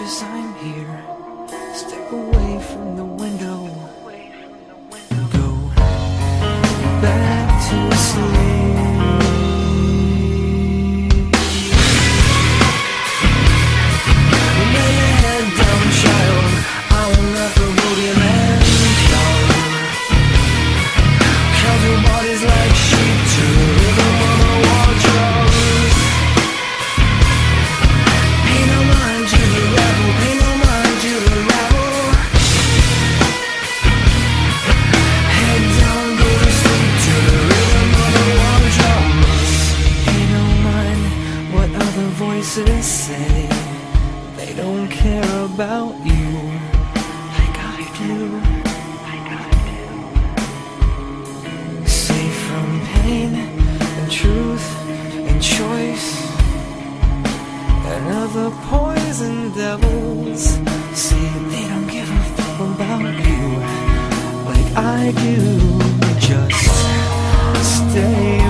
as I'm here. Step away from the window. Go back to sleep. voices say they don't care about you like I do. Like Safe from pain and truth and choice and other poison devils say they don't give a fuck about you like I do. Just stay.